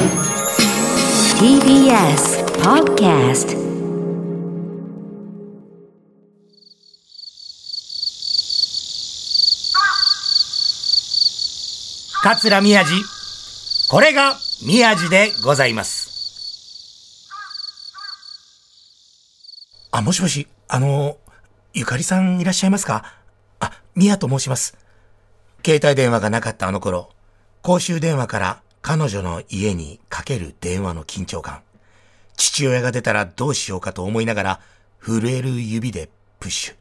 TBS Podcast 桂宮治。これが宮治でございます。あもしもしあのゆかりさんいらっしゃいますか？あ宮と申します。携帯電話がなかったあの頃公衆電話から彼女の家にかける電話の緊張感父親が出たらどうしようかと思いながら震える指でプッシュ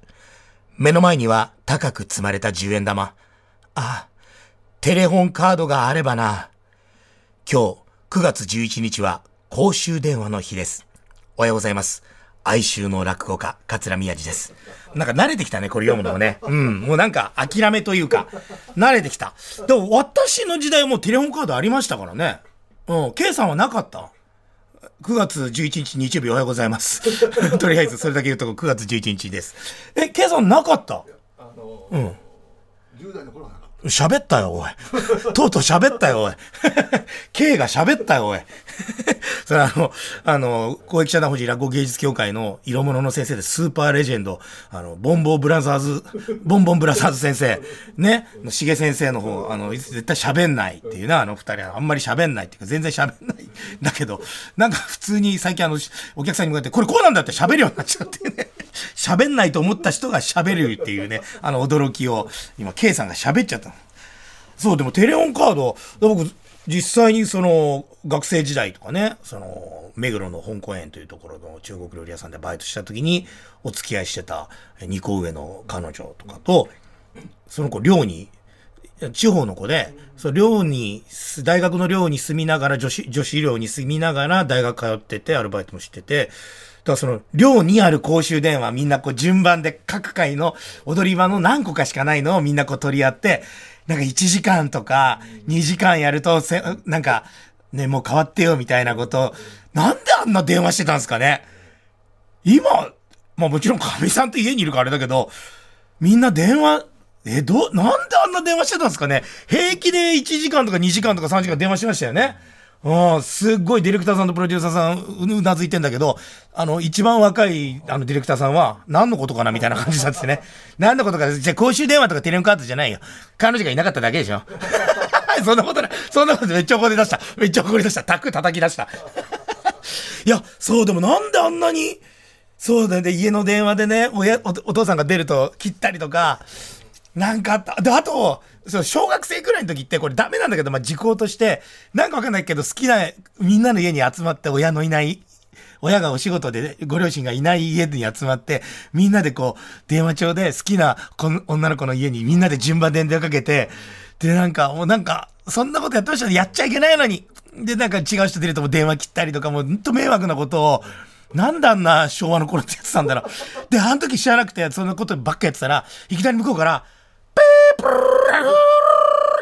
目の前には高く積まれた10円玉あテレホンカードがあればな。今日9月11日は公衆電話の日です。おはようございます。哀愁の落語家、桂宮治です。なんか慣れてきたね、これ読むのもね。うん、もうなんか諦めというか、慣れてきた。でも私の時代はもうテレホンカードありましたからね。うん、K さんはなかった？9月11日日曜日おはようございます。とりあえずそれだけ言うと9月11日です。え、K さんなかった？うん。10代の頃は喋ったよ、おい。とうとう喋ったよ、おい。K が喋ったよ、おい。それあの、あの、公益社団法人落語芸術協会の色物の先生でスーパーレジェンド、あの、ボンボンブラザーズ、ボンボンブラザーズ先生、ね、しげ先生の方、あの、絶対喋んないっていうな、あの二人はあんまり喋んないっていうか、全然喋んない。だけど、なんか普通に最近あの、お客さんに向かって、これこうなんだって喋るようになっちゃってね。喋んないと思った人が喋るっていうね、あの驚きを、今、K さんが喋っちゃったの。そう、でもテレホンカード、僕、実際にその、学生時代とかね、その、目黒の香港園というところの中国料理屋さんでバイトした時に、お付き合いしてた2個上の彼女とかと、その子寮に、地方の子で、その寮に、大学の寮に住みながら、女子、女子寮に住みながら大学通ってて、アルバイトもしてて、だからその、寮にある公衆電話みんなこう順番で各回の踊り場の何個かしかないのをみんなこう取り合って、なんか1時間とか2時間やるとせ、なんか、ね、もう変わってよみたいなこと、なんであんな電話してたんですかね。今、まあもちろんかみさんって家にいるからあれだけど、みんな電話、え、ど、なんであんな電話してたんですかね。平気で1時間とか2時間とか3時間電話しましたよね。うん、すっごいディレクターさんとプロデューサーさんうなずいてんだけど、あの、一番若いあのディレクターさんは、何のことかなみたいな感じだっててね。何のことか、じゃ公衆電話とかテレンカードじゃないよ。彼女がいなかっただけでしょ。そんなことない。そんなことめっちゃ怒り出した。めっちゃ怒り出した。タック叩き出した。いや、そう、でもなんであんなに、そうだね、家の電話でね、お、お父さんが出ると切ったりとか、なんかあった。で、あと、そう、小学生くらいの時ってこれダメなんだけど、まあ、時効として、なんかわかんないけど、好きな、みんなの家に集まって親のいない、親がお仕事で、ご両親がいない家に集まって、みんなでこう、電話帳で好きな女の子の家にみんなで順番で電話かけて、で、なんか、もうなんか、そんなことやってましたね。やっちゃいけないのに。で、なんか違う人出るとも電話切ったりとか、もうほんと迷惑なことを、なんであんな昭和の頃ってやってたんだろう。で、あの時知らなくて、そんなことばっかやってたら、いきなり向こうから、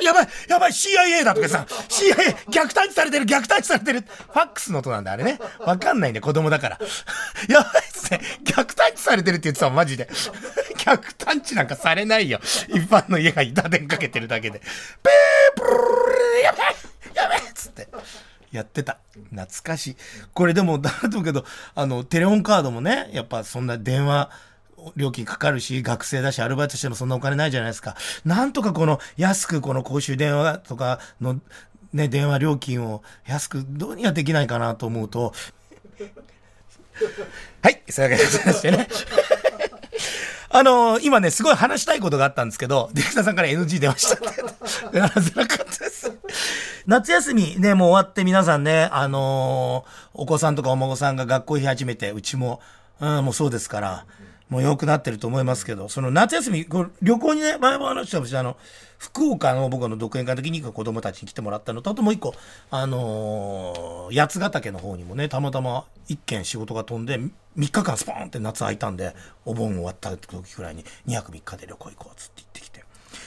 やばいやばい CIA だとかさ CIA 虐待されてる虐待されてる。ファックスの音なんだあれね。わかんないね子供だから。やばいっすね。虐待されてるって言ってたマジで。虐待なんかされないよ。一般の家が板電かけてるだけで。ペープルやばいやばいっつってやってた。懐かしい。これでも、だと思うけど、あの、テレホンカードもね、やっぱそんな電話、料金かかるし、学生だし、アルバイトしてもそんなお金ないじゃないですか。なんとかこの安くこの公衆電話とかのね、電話料金を安くどうにかできないかなと思うと、はい、そういうわけでございましてね。あのー、今ね、すごい話したいことがあったんですけど、ディレクターさんから NG 出ましたって。話せなかったです。夏休みね、もう終わって皆さんね、あのー、お子さんとかお孫さんが学校行き始めて、うちも、うん、もうそうですから、もう良くなってると思いますけど、その夏休み、こ旅行にね、前も話したし、あの、福岡の僕の独演会の時に子供たちに来てもらったのと、あともう一個、あのー、八ヶ岳の方にもね、たまたま一件仕事が飛んで、3日間スポーンって夏空いたんで、お盆終わった時くらいに2泊3日で旅行行こうっつって言ってきて。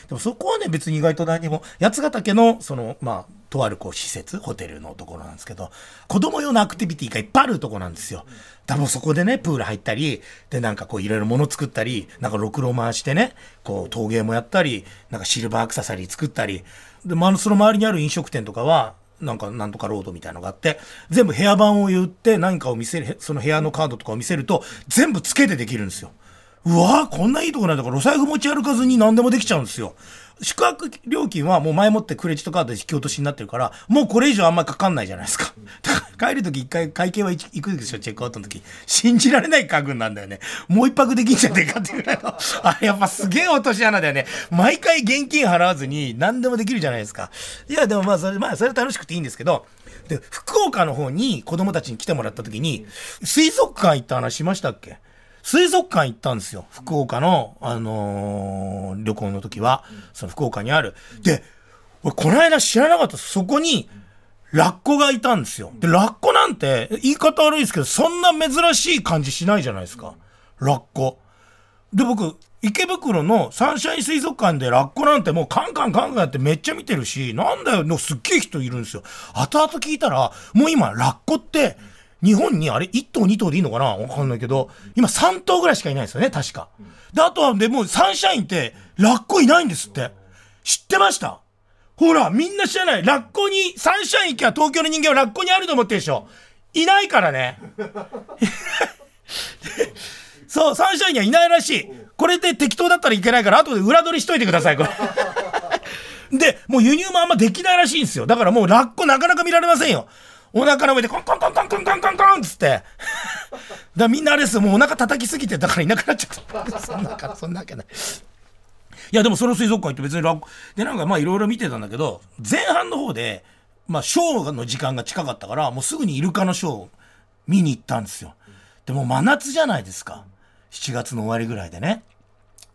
でもそこはね、別に意外と何も、八ヶ岳の、その、まあ、とあるこう施設、ホテルのところなんですけど、子供用のアクティビティがいっぱいあるとこなんですよ。多分そこでね、プール入ったり、で、なんかこういろいろ物作ったり、なんかろくろ回してね、こう陶芸もやったり、なんかシルバーアクササリー作ったり、で、まあ、その周りにある飲食店とかは、なんかなんとかロードみたいなのがあって、全部部屋番を言って何かを見せる、その部屋のカードとかを見せると、全部つけてできるんですよ。うわーこんないいとこなんだから、お財布持ち歩かずに何でもできちゃうんですよ。宿泊料金はもう前もってクレジットカードで引き落としになってるから、もうこれ以上あんまりかかんないじゃないですか。か帰るとき一回会計は行くでしょ、チェックアウトの時。信じられない家具なんだよね。もう一泊できんじゃねえかっていうぐらいの。あれやっぱすげえ落とし穴だよね。毎回現金払わずに何でもできるじゃないですか。いや、でもまあそれ、まあそれ楽しくていいんですけど、で、福岡の方に子供たちに来てもらった時に、水族館行った話しましたっけ？水族館行ったんですよ。福岡の、あのー旅行の時は、その福岡にある。で、俺この間知らなかったそこに、ラッコがいたんですよ。で、ラッコなんて、言い方悪いですけど、そんな珍しい感じしないじゃないですか。ラッコ。で、僕、池袋のサンシャイン水族館でラッコなんてもうカンカンカンカンやってめっちゃ見てるし、なんだよ、のすっげえ人いるんですよ。後々聞いたら、もう今、ラッコって、日本にあれ1頭2頭でいいのかな？わかんないけど、今3頭ぐらいしかいないんですよね、確か。で、あとはでもうサンシャインってラッコいないんですって。知ってました？ほら、みんな知らない。ラッコに、サンシャイン行けば東京の人間はラッコにあると思ってるでしょ。いないからね。そう、サンシャインにはいないらしい。これで適当だったらいけないから、後で裏取りしといてください、これ。で、もう輸入もあんまできないらしいんですよ。だからもうラッコなかなか見られませんよ。お腹の上でコンコンコンコンコンコンコンコンつって。だみんなあれですよ、もうお腹叩きすぎて、だからいなくなっちゃった。そんなか、そんなわけない。いやでもその水族館行って別にラッコでなんかまあいろいろ見てたんだけど前半の方でまあショーの時間が近かったからもうすぐにイルカのショーを見に行ったんですよでも真夏じゃないですか7月の終わりぐらいでね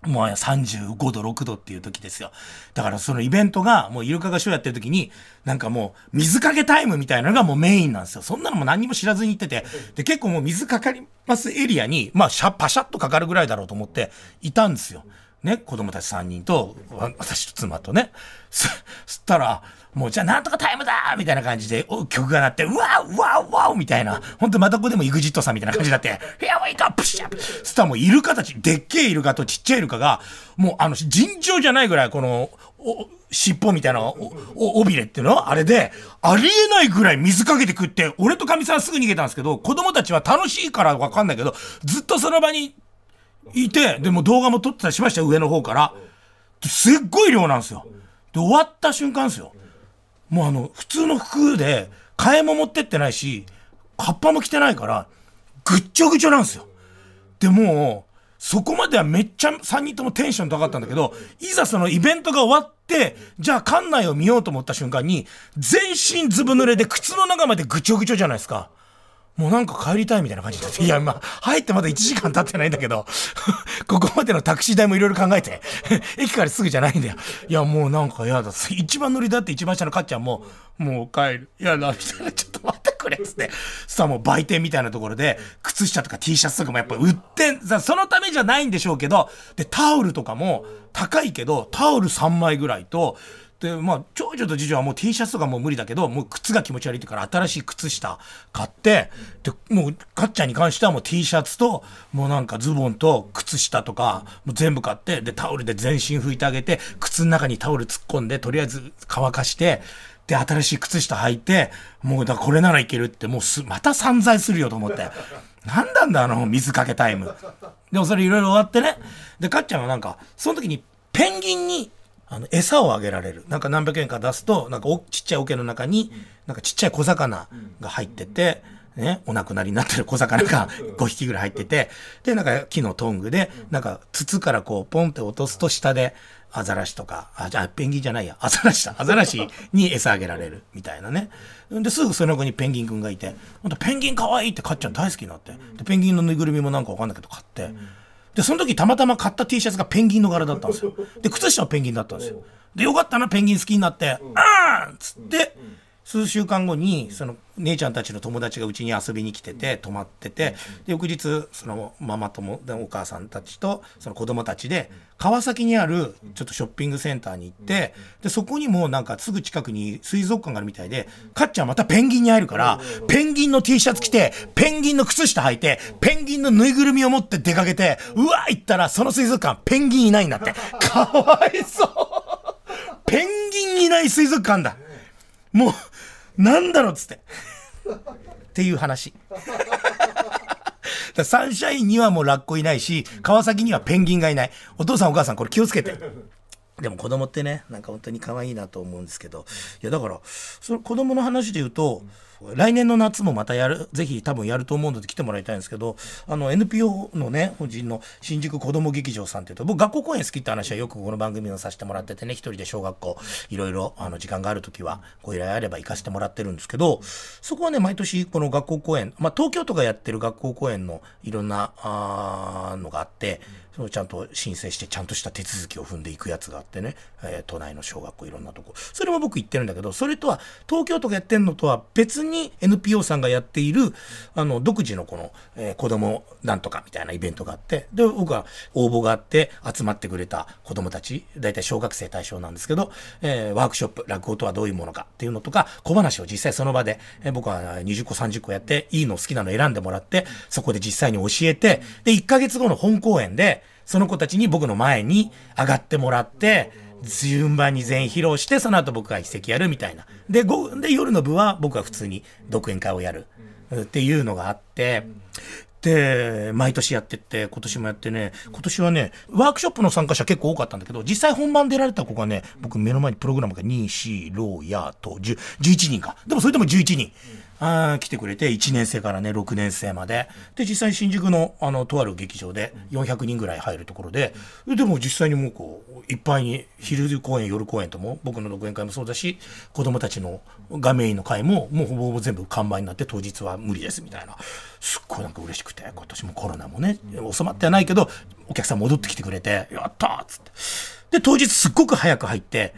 もう35度6度っていう時ですよ。だからそのイベントがもうイルカがショーやってる時になんかもう水かけタイムみたいなのがもうメインなんですよ。そんなのも何も知らずに行っててで結構もう水かかりますエリアにまあシャパシャッとかかるぐらいだろうと思っていたんですよ。ね、子供たち3人と、私と妻とね。そ、そしたら、もうじゃあなんとかタイムだみたいな感じで曲が鳴って、うわうわうわみたいな。ほんとまたここでも EXIT さんみたいな感じになって、Here we go! プシャそしたらもイルカたち、でっけえイルカとちっちゃいイルカが、もうあの、尋常じゃないぐらいこの、お尻尾みたいなおお尾びれっていうの？あれで、ありえないぐらい水かけて食って、俺とかみさんすぐ逃げたんですけど、子供たちは楽しいからわかんないけど、ずっとその場にいて、でも動画も撮ってたりしました、上の方から。すっごい量なんですよ。で、終わった瞬間ですよ。もうあの、普通の服で、替えも持ってってないし、カッパも着てないから、ぐっちょぐちょなんですよ。で、もう、そこまではめっちゃ3人ともテンション高かったんだけど、いざそのイベントが終わって、じゃあ館内を見ようと思った瞬間に、全身ずぶ濡れで靴の中までぐちょぐちょじゃないですか。もうなんか帰りたいみたいな感じになって。いや、まあ、入ってまだ1時間経ってないんだけど、ここまでのタクシー代もいろいろ考えて、駅からすぐじゃないんだよ。いや、もうなんかやだ。一番乗りだって一番下のかっちゃんも、もう帰る。いやだ、みたいな。ちょっと待ってくれっつって。そしたらもう売店みたいなところで、靴下とか T シャツとかもやっぱ売ってん、さそのためじゃないんでしょうけど、で、タオルとかも高いけど、タオル3枚ぐらいと、でまあ長女と次女はもう T シャツとかもう無理だけどもう靴が気持ち悪いってから新しい靴下買ってでもうかっちゃんに関してはもう T シャツともうなんかズボンと靴下とかもう全部買ってでタオルで全身拭いてあげて靴の中にタオル突っ込んでとりあえず乾かしてで新しい靴下履いてもうだこれならいけるってもうすまた散財するよと思って。なんなんだあの水かけタイム。でもそれいろいろ終わってね。で、かっちゃんはなんか、その時にペンギンにあの餌をあげられる。なんか何百円か出すとなんかおちっちゃい桶の中になんかちっちゃい小魚が入ってて、ね、お亡くなりになってる小魚が 5匹ぐらい入っててでなんか木のトングでなんか筒からこうポンって落とすと下でアザラシとかあじゃあペンギンじゃないや。アザラシだ。アザラシに餌あげられる。みたいなね。ですぐその子にペンギンくんがいてほんとペンギンかわいいってかっちゃん大好きになって。でペンギンのぬいぐるみもなんかわかんないけど買って。で、その時たまたま買った T シャツがペンギンの柄だったんですよ。で、靴下はペンギンだったんですよ。で、よかったな、ペンギン好きになって、あーんつって、数週間後に、その、姉ちゃんたちの友達がうちに遊びに来てて、泊まってて、で、翌日、その、ママ友、でお母さんたちと、その子供たちで、川崎にある、ちょっとショッピングセンターに行って、で、そこにもなんかすぐ近くに水族館があるみたいで、かっちゃんまたペンギンに会えるから、ペンギンの T シャツ着て、ペンギンの靴下履いて、ペンギンのぬいぐるみを持って出かけて、うわ行ったら、その水族館、ペンギンいないんだって。かわいそう。ペンギンいない水族館だ。もう、なんだろうっつって。っていう話。サンシャインにはもうラッコいないし、川崎にはペンギンがいない。お父さんお母さんこれ気をつけて。でも子供ってね、なんか本当に可愛いなと思うんですけど、いやだから、その子供の話で言うと、来年の夏もまたやる、ぜひ多分やると思うので来てもらいたいんですけど、あの NPO のね、本人の新宿子ども劇場さんっていうと、僕学校公演好きって話はよくこの番組をさせてもらっててね、一人で小学校、いろいろあの時間がある時はご依頼あれば行かせてもらってるんですけど、そこはね、毎年この学校公演、まあ東京とかやってる学校公演のいろんなあのがあって、そのちゃんと申請してちゃんとした手続きを踏んでいくやつがあってね、えー都内の小学校いろんなとこ。それも僕行ってるんだけど、それとは東京とかやってんのとは別にに NPO さんがやっている、あの、独自のこの、えー子供なんとかみたいなイベントがあって、で、僕は応募があって集まってくれた子供たち、大体小学生対象なんですけど、えーワークショップ、落語とはどういうものかっていうのとか、小話を実際その場で、えー僕は20個30個やって、いいの好きなの選んでもらって、そこで実際に教えて、で、1ヶ月後の本公演で、その子たちに僕の前に上がってもらって、順番に全員披露して、その後僕が一席やるみたいな。で、ごで夜の部は僕は普通に独演会をやるっていうのがあって、で、毎年やってって、今年もやってね、今年はね、ワークショップの参加者結構多かったんだけど、実際本番出られた子がね、僕目の前にプログラムが2、4、6、やと、10 11人か。でもそれでも11人。あー来てくれて、1年生からね、6年生まで。で、実際新宿の、あの、とある劇場で400人ぐらい入るところで、でも実際にもうこう、いっぱいに、昼公演、夜公演とも、僕の独演会もそうだし、子供たちの画面の会も、もうほぼほぼ全部完売になって、当日は無理ですみたいな。すっごいなんか嬉しくて、今年もコロナもね、収まってはないけど、お客さん戻ってきてくれて、やったーっつって。で、当日すっごく早く入って、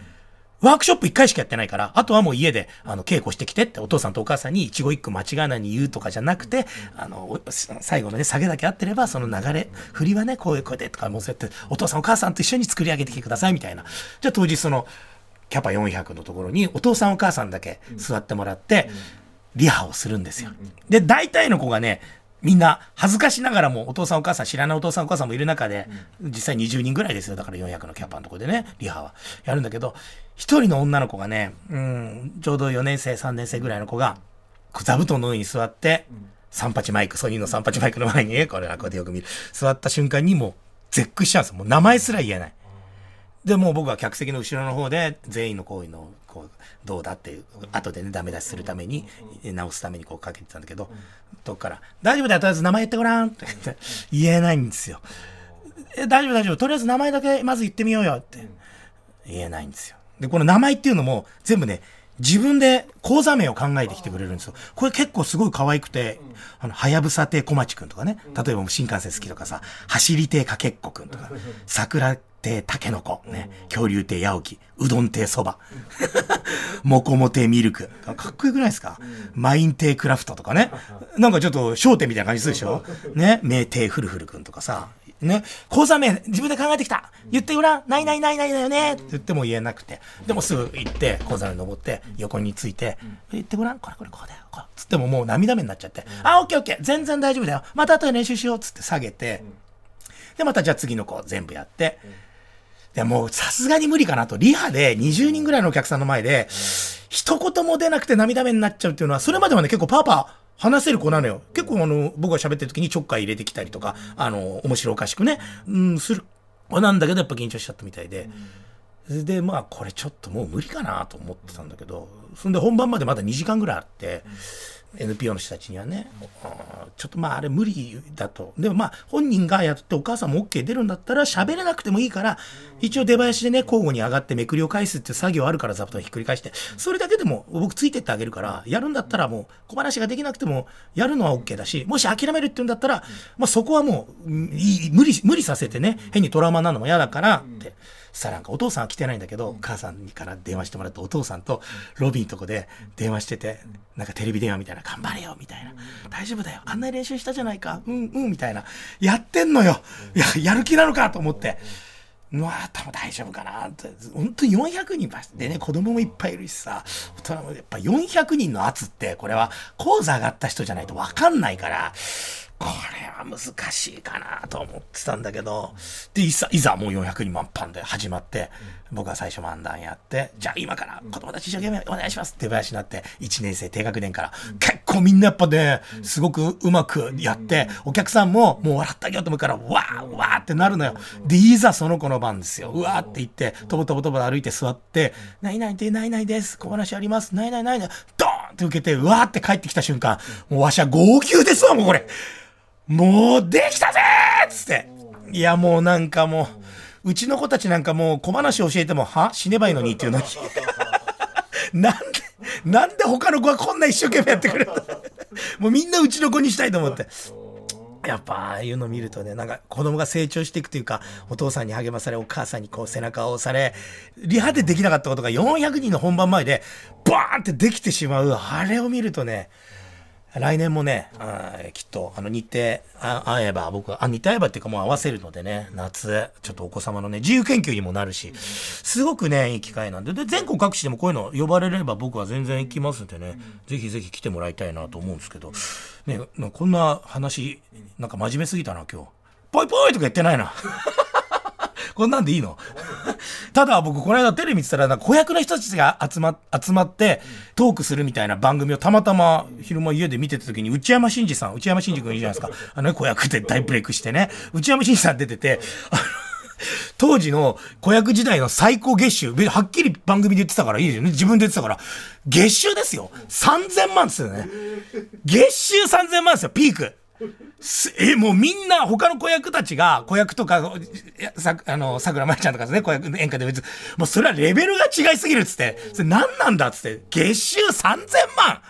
ワークショップ一回しかやってないから、あとはもう家で、あの、稽古してきてって、お父さんとお母さんに一語一句間違わないに言うとかじゃなくて、あの、お最後のね、下げだけ合ってれば、その流れ、振りはね、こういう声でとか、もうそうやって、お父さんお母さんと一緒に作り上げてきてください、みたいな。じゃあ当日その、キャパ400のところに、お父さんお母さんだけ座ってもらって、リハをするんですよ。で、大体の子がね、みんな恥ずかしながらもお父さんお母さん知らないお父さんお母さんもいる中で、実際20人ぐらいですよ。だから400のキャパのところでねリハは。やるんだけど一人の女の子がね、うん、ちょうど4年生3年生ぐらいの子が座布団の上に座って、三八マイクソニーの三八マイクの前にこれはこうやってよく見る座った瞬間にもう絶句しちゃうんですよもう名前すら言えない。でもう僕は客席の後ろの方で全員の行為のこうどうだっていう後でねダメ出しするために直すためにこうかけてたんだけど、どっから「大丈夫だよとりあえず名前言ってごらん」って言って言えないんですよ。え大丈夫大丈夫とりあえず名前だけまず言ってみようよって言えないんですよ。でこの名前っていうのも全部ね自分で講座名を考えてきてくれるんですよ。これ結構すごい可愛くて、あの、はやぶさ亭小町くんとかね、例えば新幹線好きとかさ、走り亭かけっこくんとか、桜亭たけのこ、ね、恐竜亭八起、うどん亭そば、もこも亭ミルク、かっこよくないですか？マイン亭クラフトとかね、なんかちょっと商店みたいな感じするでしょ？ね、名亭フルフルくんとかさ、ね、講座名自分で考えてきた。言ってごらん。ないないないないだよね。って言っても言えなくて。でもすぐ行って講座に登って横について言ってごらん。これこれこうだよ。こう。つってももう涙目になっちゃって、あオッケーオッケー。全然大丈夫だよ。また後で練習しよう。っつって下げて、でまたじゃあ次の子全部やって、でもうさすがに無理かなと。リハで20人ぐらいのお客さんの前で一言も出なくて涙目になっちゃうっていうのはそれまではね結構パーパー話せる子なのよ。結構あの、僕が喋ってる時にちょっかい入れてきたりとか、あの、面白おかしくね、うん、する子なんだけど、やっぱ緊張しちゃったみたいで。で、まあ、これちょっともう無理かなと思ってたんだけど、そんで本番までまだ2時間ぐらいあって、NPO の人たちにはね、ちょっとまああれ無理だと。でもまあ本人がやってお母さんも OK 出るんだったら喋れなくてもいいから、一応出囃子でね、交互に上がってめくりを返すっていう作業あるから座布団ひっくり返して、それだけでも僕ついてってあげるから、やるんだったらもう小話ができなくてもやるのは OK だし、もし諦めるって言うんだったら、まあそこはもう、無理、無理させてね、変にトラウマになるのも嫌だからって。さなんかお父さんは来てないんだけど、お母さんから電話してもらってお父さんとロビーのとこで電話してて、なんかテレビ電話みたいな、頑張れよみたいな、大丈夫だよ、あんなに練習したじゃないか、うんうんみたいな、やってんのよ、いや、やる気なのかと思って。まあ、多分大丈夫かなって。本当に400人でね、子供もいっぱいいるしさ、大人もやっぱ400人の圧って、これは講座上がった人じゃないと分かんないから、これは難しいかなと思ってたんだけど、で、いざ、いざもう400人満帆で始まって、僕は最初漫談やって、じゃあ今から子供たち一生懸命お願いしますって話になって、1年生低学年から、結構みんなやっぱね、すごくうまくやって、お客さんももう笑ってあげようと思うから、わーわーってなるのよ。で、いざその子の番ですよ。うわーって言って、とぼとぼとぼ歩いて座って、ないないでないないです。小話あります。ないないないない。ドーンって受けて、うわーって帰ってきた瞬間、もうわしは号泣ですわ、もうこれ。もうできたぜっつって。いや、もうなんかもう、うちの子たちなんかもう小話教えても、は？死ねばいいのにっていうのに。なんで、なんで他の子はこんな一生懸命やってくれるの？もうみんなうちの子にしたいと思って。やっぱああいうの見るとね、なんか子供が成長していくというか、お父さんに励まされ、お母さんにこう背中を押され、リハでできなかったことが400人の本番前で、バーンってできてしまう、あれを見るとね、来年もね、きっと、あの、日程あ合えば、僕は、あ、日程合えばっていうかもう合わせるのでね、夏、ちょっとお子様のね、自由研究にもなるし、すごくね、いい機会なんで、で、全国各地でもこういうの呼ばれれば僕は全然行きますんでね、ぜひぜひ来てもらいたいなと思うんですけど、ね、こんな話、なんか真面目すぎたな、今日。ぽいぽいとか言ってないな。こんなんでいいの？ただ僕、この間テレビ見てたら、なんか子役の人たちが集ま、集まって、トークするみたいな番組をたまたま昼間家で見てた時に、内山真司さん、内山真司君いるじゃないですか。あのね、子役で大ブレイクしてね。内山真司さん出てて、あの、当時の子役時代の最高月収、はっきり番組で言ってたからいいですよね。自分で言ってたから。月収ですよ。3000万ですよね。月収3000万ですよ、ピーク。え、もうみんな他の子役たちが、子役とか、さ、あの、桜まやちゃんとかですね、子役演歌で別に、もうそれはレベルが違いすぎるっつって、それ何なんだっつって、月収3000万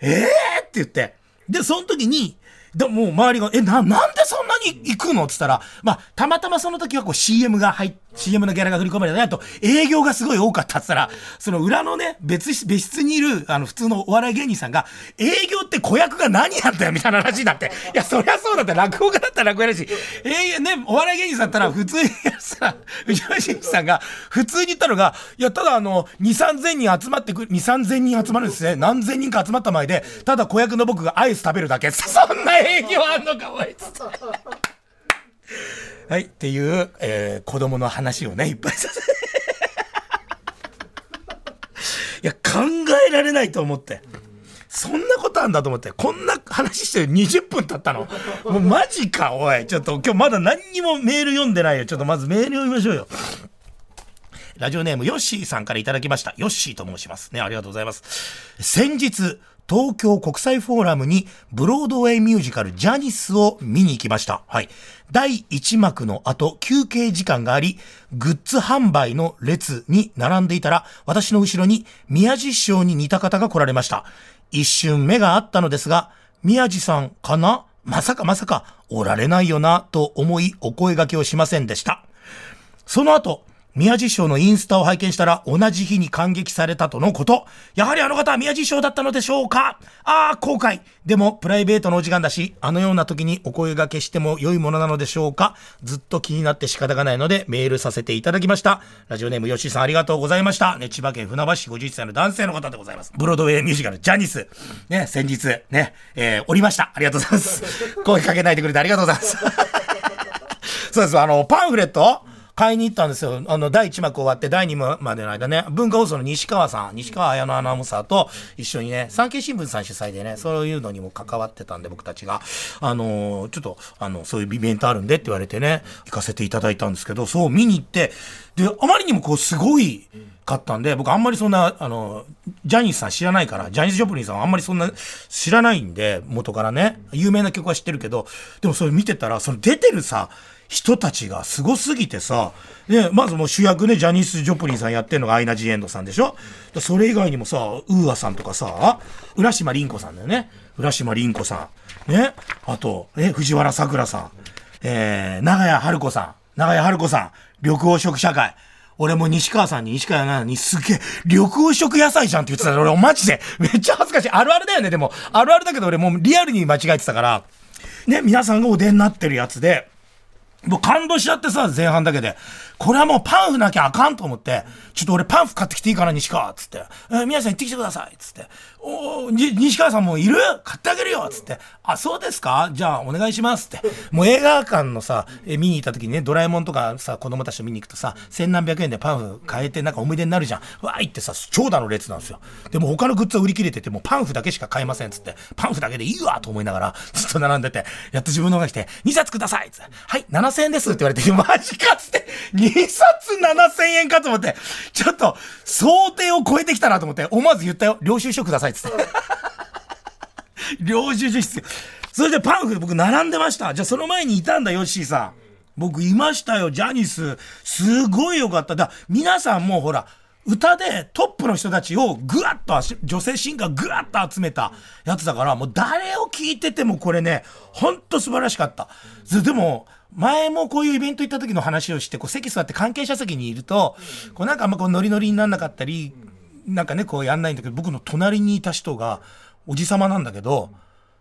ええー、って言って。で、その時に、でもう周りが、え、な、なんでそんなに行くのっつったら、まあ、たまたまその時はこう CM が入っ、CM のギャラが振り込まれたね、あと営業がすごい多かったっつったら、その裏のね、別室、別室にいる、あの、普通のお笑い芸人さんが、営業って子役が何やったよみたいな話になって、いや、そりゃそうだって、落語家だったら落語やるし、営業ね、お笑い芸人さんだったら普通にさ、内山真司さんが、普通に言ったのが、いや、ただあの、2、3000人集まってくる、2、3000人集まるんですね。何千人か集まった前で、ただ子役の僕がアイス食べるだけ。そんな営業あんのか、おい。つはい、っていう、えー子供の話をね、いっぱいさせていや、考えられないと思って。そんなことあんだと思って、こんな話して20分経ったの。もうマジか、おい。ちょっと今日まだ何にもメール読んでないよ。ちょっとまずメール読みましょうよ。ラジオネームヨッシーさんからいただきました。ヨッシーと申します。ね、ありがとうございます。先日、東京国際フォーラムにブロードウェイミュージカルジャニスを見に行きました。はい。第1幕の後、休憩時間があり、グッズ販売の列に並んでいたら、私の後ろに宮地師匠に似た方が来られました。一瞬目があったのですが、宮地さんかな？まさかまさか、おられないよな、と思いお声掛けをしませんでした。その後、宮地師匠のインスタを拝見したら同じ日に感激されたとのこと。やはりあの方は宮地師匠だったのでしょうか？ああ、後悔。でも、プライベートのお時間だし、あのような時にお声掛けしても良いものなのでしょうか？ずっと気になって仕方がないのでメールさせていただきました。ラジオネーム吉井さんありがとうございました。ね、千葉県船橋市51歳の男性の方でございます。ブロードウェイミュージカルジャニス。ね、先日、ね、えー、おりました。ありがとうございます。声かけないでくれてありがとうございます。そうです。あの、パンフレット買いに行ったんですよ。あの、第1幕終わって第2幕までの間ね、文化放送の西川さん、西川綾乃アナウンサーと一緒にね、産経新聞さん主催でね、そういうのにも関わってたんで、僕たちが、あのーちょっと、あの、そういうイベントあるんでって言われてね、行かせていただいたんですけど、そう見に行って、で、あまりにもこう、すごい、かったんで、僕あんまりそんな、あの、ジャニーズさん知らないから、ジャニーズ・ジョプリンさんはあんまりそんな知らないんで、元からね、有名な曲は知ってるけど、でもそれ見てたら、その出てるさ、人たちがすごすぎてさ、ね、まずもう主役ね、ジャニーズ・ジョプリンさんやってるのがアイナ・ジ・エンドさんでしょ？それ以外にもさ、ウーアさんとかさ、浦島凛子さんだよね？浦島凛子さん。ね。あと、え、藤原さくらさん。えー、長谷春子さん。長谷春子さん。緑黄色社会。俺も西川さんに西川なのにすげえ、緑黄色野菜じゃんって言ってた俺マジで、めっちゃ恥ずかしい。あるあるだよね、でも。あるあるだけど俺もうリアルに間違えてたから。ね、皆さんがお出になってるやつで、もう感動しちゃってさ、前半だけで。これはもうパンフなきゃあかんと思って、ちょっと俺パンフ買ってきていいかな、西川つって。えー、皆さん行ってきてくださいつって。お西川さんもいる？買ってあげるよつって。あ、そうですか？じゃあお願いしますって。もう映画館のさ、え見に行った時にね、ドラえもんとかさ、子供たちと見に行くとさ、千何百円でパンフ買えてなんか思い出になるじゃん。わーいってさ、長蛇の列なんですよ。でも他のグッズは売り切れてて、もうパンフだけしか買えませんつって。パンフだけでいいわと思いながら、ずっと並んでて、やっと自分の方が来て、2冊くださいつって。はい、円ですって言われて、マジかっつって、2冊7000円かと思って、ちょっと、想定を超えてきたなと思って、思わず言ったよ。領収書くださいっつって。領収書必要。それでパンフ僕並んでました。じゃあその前にいたんだ、ヨッシーさん。僕いましたよ、ジャニス。すごいよかった。だ皆さんもほら、歌でトップの人たちをぐわっと、女性シンガーぐわっと集めたやつだから、もう誰を聞いててもこれね、ほんと素晴らしかった。でも、前もこういうイベント行った時の話をして、こう席座って関係者席にいると、こうなんかあんまこうノリノリになんなかったり、なんかね、こうやんないんだけど、僕の隣にいた人が、おじさまなんだけど、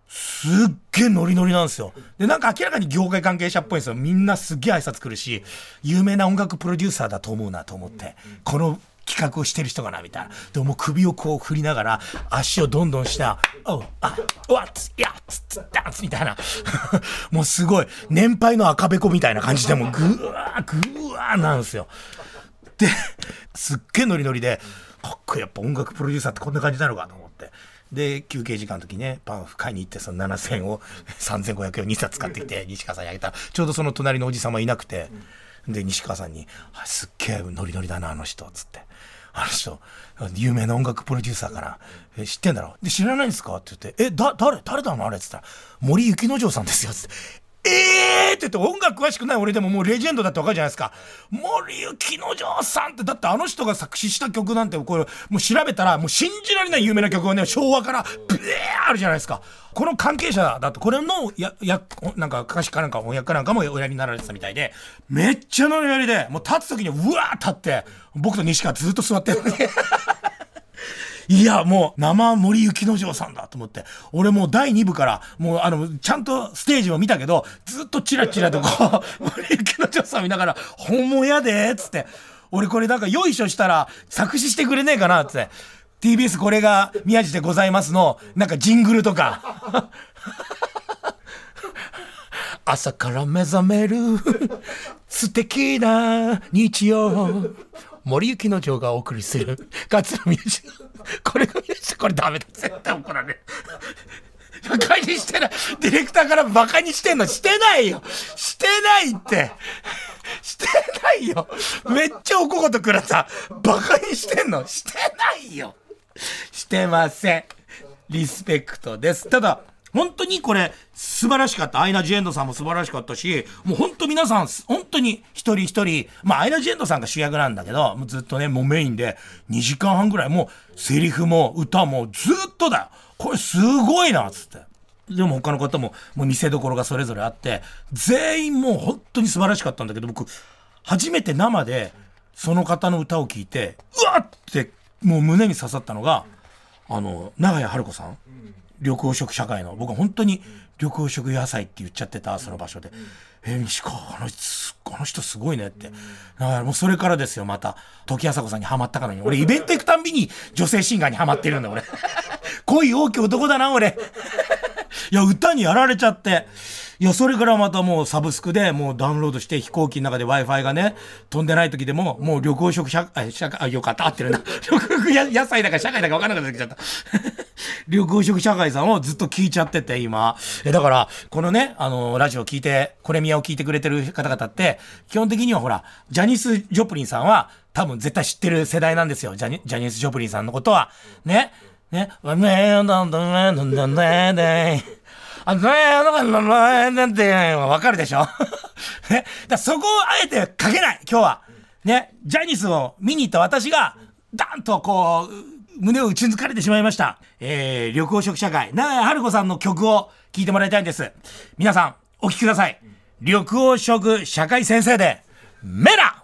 すっげえノリノリなんですよ。で、なんか明らかに業界関係者っぽいんですよ。みんなすっげえ挨拶来るし、有名な音楽プロデューサーだと思うなと思って、この企画をしてる人かなみたいな。でも首をこう振りながら、足をどんどんした、おう、あ、わっつ、やっつ、つ、ダンスみたいな。もうすごい、年配の赤べこみたいな感じでもうぐわー、ぐわーなんですよ。で、すっげえノリノリで、かっこいい、やっぱ音楽プロデューサーってこんな感じなのかと思って。で、休憩時間の時ね、パン買いに行って、その7000を3500円を2冊買ってきて、西川さんにあげたら、ちょうどその隣のおじさまいなくて、で、西川さんに、すっげえノリノリだな、あの人、つって。あの人、有名な音楽プロデューサーから、え知ってんだろ？で、知らないんですか？って言って、え、だ、誰？誰だの？あれ？っつったら、森幸之丞さんですよ、つって。えーって言って音楽詳しくない俺でももうレジェンドだってわかるじゃないですか。森幸之丞さんって、だってあの人が作詞した曲なんて、これ、もう調べたら、もう信じられない有名な曲がね、昭和からブエーあるじゃないですか。この関係者だと、これの、や、や、なんか歌詞かなんか翻訳かなんかもおやりになられてたみたいで、めっちゃノリノリで、もう立つ時にうわー立って、僕と西川ずっと座ってるのに。いや、もう、生森幸之丞さんだと思って。俺もう第2部から、もうあの、ちゃんとステージを見たけど、ずっとチラチラとこう、森幸之丞さん見ながら、本物やでっつって。俺これなんかよいしょしたら、作詞してくれねえかなっつって。TBS これが宮地でございますの、なんかジングルとか。朝から目覚める素敵な日曜森幸之丞がお送りする桂宮治これが宮治これダメだ。絶対怒られる。バカにしてないディレクターからバカにしてんの。してないよ。してないって。してないよ。めっちゃおこことくらさバカにしてんの。してないよ。してません。リスペクトです。ただ本当にこれ素晴らしかった。アイナ・ジ・エンドさんも素晴らしかったし、もう本当皆さん、本当に一人一人、まあアイナ・ジ・エンドさんが主役なんだけど、もうずっとね、もうメインで2時間半ぐらい、もうセリフも歌もずっとだよ。これすごいな、つって。でも他の方も、もう見せどころがそれぞれあって、全員もう本当に素晴らしかったんだけど、僕、初めて生でその方の歌を聴いて、うわって、もう胸に刺さったのが、あの、長屋春子さん。緑黄色社会の僕は本当に緑黄色野菜って言っちゃってたその場所で「え西川あのあの人すごいね」って。だからもうそれからですよまた。時あさこさんにはまったからに。俺イベント行くたんびに女性シンガーにはまってるんだ俺。恋大きい男だな俺。いや歌にやられちゃって。いや、それからまたもうサブスクでもうダウンロードして飛行機の中で Wi-Fi がね、飛んでない時でも、もう旅行食社、会、あ、よかった、合ってるな。旅行野菜だか社会だか分からなくなってきちゃった。旅行食社会さんをずっと聞いちゃってて、今。え、だから、このね、あの、ラジオ聞いて、これ宮を聞いてくれてる方々って、基本的にはほら、ジャニス・ジョプリンさんは、多分絶対知ってる世代なんですよ。ジャニジャニス・ジョプリンさんのことは。ね？ね？あの、なんてわかるでしょね。だそこをあえてかけない、今日は。ね。ジャニスを見に行った私が、ダンとこう、胸を打ち抜かれてしまいました。えー、緑黄色社会、長谷春子さんの曲を聴いてもらいたいんです。皆さん、お聴きください。緑黄色社会先生で、メラ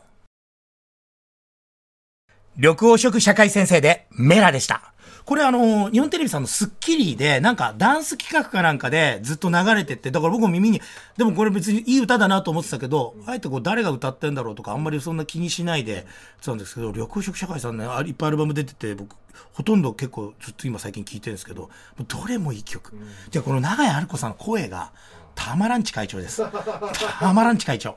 緑黄色社会先生で、メラでした。これあの、日本テレビさんのスッキリで、なんかダンス企画かなんかでずっと流れてって、だから僕も耳に、でもこれ別にいい歌だなと思ってたけど、あえてこう誰が歌ってんだろうとかあんまりそんな気にしないで、そうなんですけど、緑黄色社会さんね、いっぱいアルバム出てて、僕、ほとんど結構ずっと今最近聴いてるんですけど、どれもいい曲。じゃあこの長屋春子さんの声が、たまらんち会長です。たまらんち会長。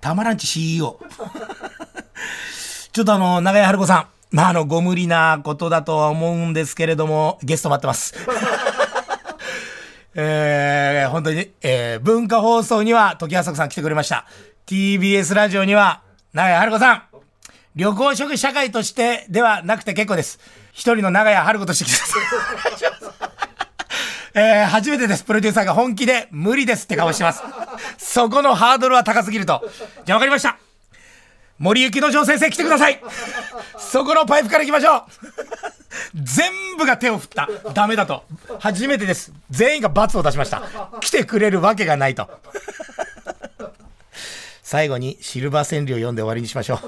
たまらんち CEO。ちょっとあの、長屋春子さん。まあ、あの、ご無理なことだとは思うんですけれども、ゲスト待ってます。えー、本当に、えー、文化放送には、時浅子さん来てくれました。TBS ラジオには、長屋春子さん。旅行食社会としてではなくて結構です。一人の長屋春子として来てください。えー、初めてです。プロデューサーが本気で無理ですって顔してます。そこのハードルは高すぎると。じゃあ分かりました。森幸之丞先生来てください。そこのパイプから行きましょう。全部が手を振った。ダメだと。初めてです。全員が罰を出しました。来てくれるわけがないと。最後にシルバー川柳を読んで終わりにしましょ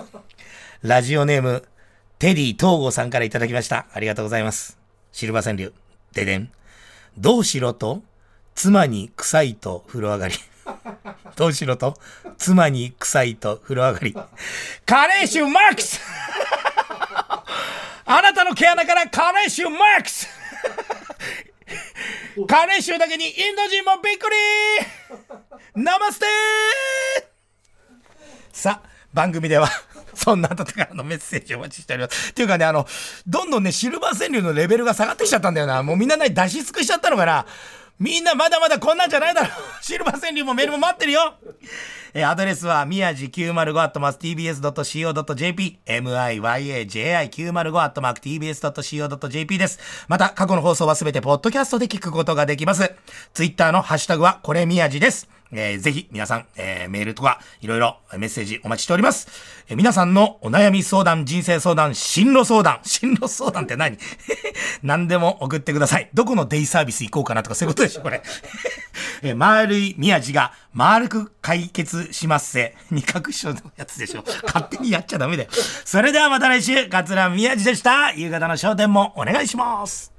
う。ラジオネーム、テディ東郷さんからいただきました。ありがとうございます。シルバー川柳。ででん。どうしろと、妻に臭いと風呂上がり。どうしろと、妻に臭いと風呂上がり。カレー臭マックス あなたの毛穴からカレー臭マックスカレー臭だけにインド人もびっくりナマステさあ、番組では、そんなあなたからのメッセージをお待ちしております。っていうかね、あの、どんどんね、シルバー川柳のレベルが下がってきちゃったんだよな。もうみんなね、出し尽くしちゃったのかな。みんなまだまだこんなんじゃないだろ。シルバー川柳もメールも待ってるよ。えーアドレスは、みやじ 905-tbs.co.jp、miyaji905-tbs.co.jp です。また、過去の放送はすべてポッドキャストで聞くことができます。ツイッターのハッシュタグは、これみやじです。えーぜひ、皆さん、えーメールとか、いろいろメッセージお待ちしております。えー皆さんのお悩み相談、人生相談、進路相談。進路相談って何？何でも送ってください。どこのデイサービス行こうかなとか、そういうことでしょ、これ。えー丸い宮地が丸く解決しますせ。二角章のやつでしょ。勝手にやっちゃダメだよ。それではまた来週、桂宮治でした。夕方の商店もお願いします。